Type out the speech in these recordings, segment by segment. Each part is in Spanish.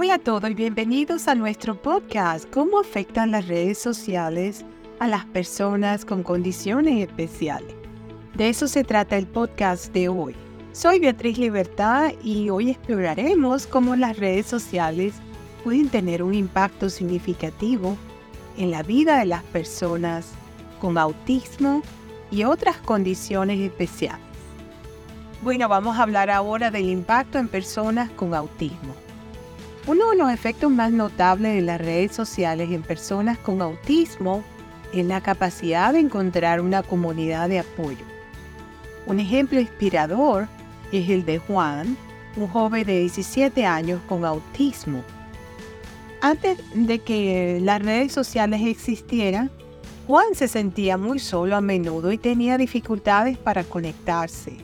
Hola a todos y bienvenidos a nuestro podcast ¿Cómo afectan las redes sociales a las personas con condiciones especiales? De eso se trata el podcast de hoy. Soy Beatriz Libertad y hoy exploraremos cómo las redes sociales pueden tener un impacto significativo en la vida de las personas con autismo y otras condiciones especiales. Bueno, vamos a hablar ahora del impacto en personas con autismo. Uno de los efectos más notables de las redes sociales en personas con autismo es la capacidad de encontrar una comunidad de apoyo. Un ejemplo inspirador es el de Juan, un joven de 17 años con autismo. Antes de que las redes sociales existieran, Juan se sentía muy solo a menudo y tenía dificultades para conectarse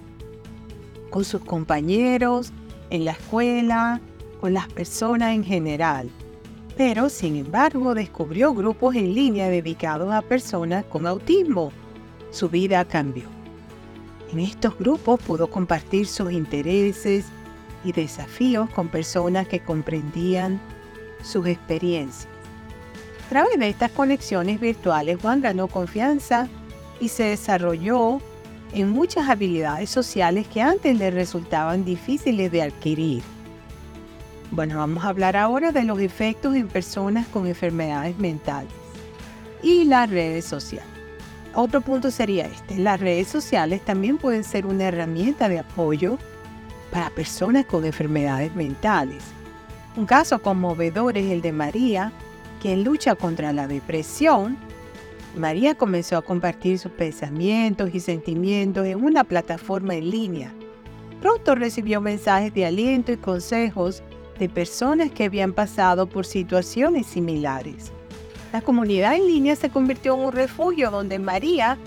con sus compañeros, en la escuela, con las personas en general. Pero, sin embargo, descubrió grupos en línea dedicados a personas con autismo. Su vida cambió. En estos grupos pudo compartir sus intereses y desafíos con personas que comprendían sus experiencias. A través de estas conexiones virtuales, Juan ganó confianza y se desarrolló en muchas habilidades sociales que antes le resultaban difíciles de adquirir. Bueno, vamos a hablar ahora de los efectos en personas con enfermedades mentales y las redes sociales. Otro punto sería este, las redes sociales también pueden ser una herramienta de apoyo para personas con enfermedades mentales. Un caso conmovedor es el de María, quien lucha contra la depresión María comenzó a compartir sus pensamientos y sentimientos en una plataforma en línea. Pronto recibió mensajes de aliento y consejos de personas que habían pasado por situaciones similares. La comunidad en línea se convirtió en un refugio donde María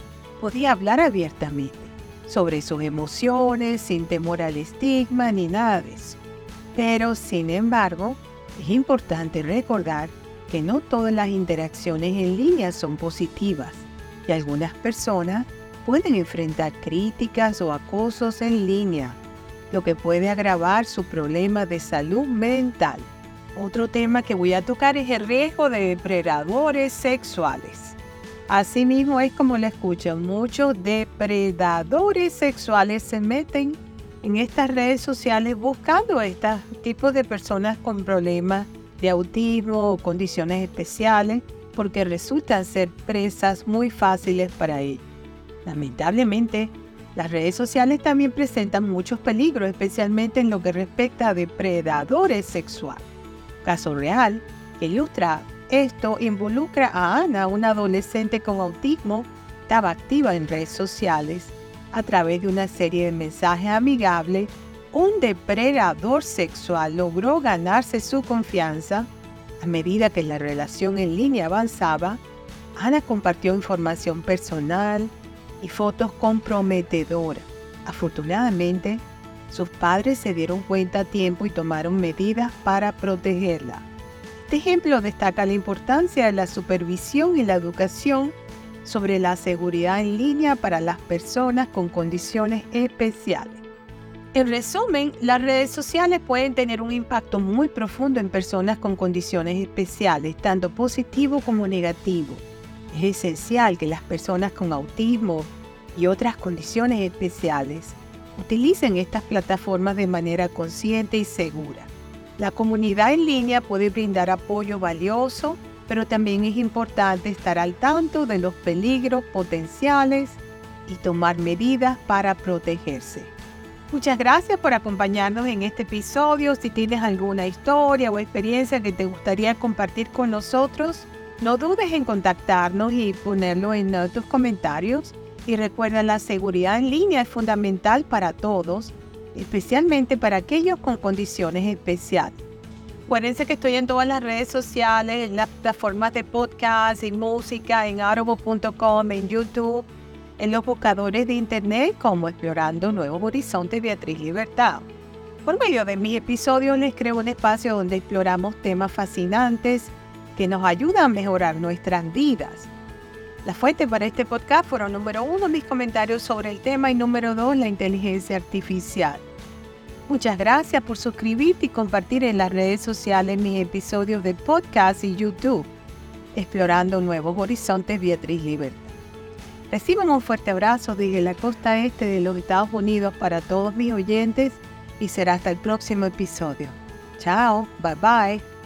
podía hablar abiertamente sobre sus emociones sin temor al estigma ni nada de eso. Pero, sin embargo, es importante recordar que no todas las interacciones en línea son positivas y algunas personas pueden enfrentar críticas o acosos en línea, lo que puede agravar su problema de salud mental. Otro tema que voy a tocar es el riesgo de depredadores sexuales. Asimismo es como le escuchan, muchos depredadores sexuales se meten en estas redes sociales buscando estos tipos de personas con problemas de autismo o condiciones especiales porque resultan ser presas muy fáciles para ellos. Lamentablemente, las redes sociales también presentan muchos peligros, especialmente en lo que respecta a depredadores sexuales. Caso real que ilustra esto involucra a Ana, una adolescente con autismo, estaba activa en redes sociales a través de una serie de mensajes amigables un depredador sexual logró ganarse su confianza, a medida que la relación en línea avanzaba, Ana compartió información personal y fotos comprometedoras. Afortunadamente, sus padres se dieron cuenta a tiempo y tomaron medidas para protegerla. Este ejemplo destaca la importancia de la supervisión y la educación sobre la seguridad en línea para las personas con condiciones especiales. En resumen, las redes sociales pueden tener un impacto muy profundo en personas con condiciones especiales, tanto positivo como negativo. Es esencial que las personas con autismo y otras condiciones especiales utilicen estas plataformas de manera consciente y segura. La comunidad en línea puede brindar apoyo valioso, pero también es importante estar al tanto de los peligros potenciales y tomar medidas para protegerse. Muchas gracias por acompañarnos en este episodio. Si tienes alguna historia o experiencia que te gustaría compartir con nosotros, no dudes en contactarnos y ponerlo en tus comentarios. Y recuerda, la seguridad en línea es fundamental para todos, especialmente para aquellos con condiciones especiales. Acuérdense que estoy en todas las redes sociales, en las plataformas de podcast, y música, en audible.com, en YouTube en los buscadores de Internet como Explorando Nuevos Horizontes Beatriz Libertad. Por medio de mis episodios les creo un espacio donde exploramos temas fascinantes que nos ayudan a mejorar nuestras vidas. La fuente para este podcast fueron número uno mis comentarios sobre el tema y número dos la inteligencia artificial. Muchas gracias por suscribirte y compartir en las redes sociales mis episodios de podcast y YouTube, Explorando Nuevos Horizontes Beatriz Libertad. Reciban un fuerte abrazo desde la costa este de los Estados Unidos para todos mis oyentes y será hasta el próximo episodio. Chao, bye bye.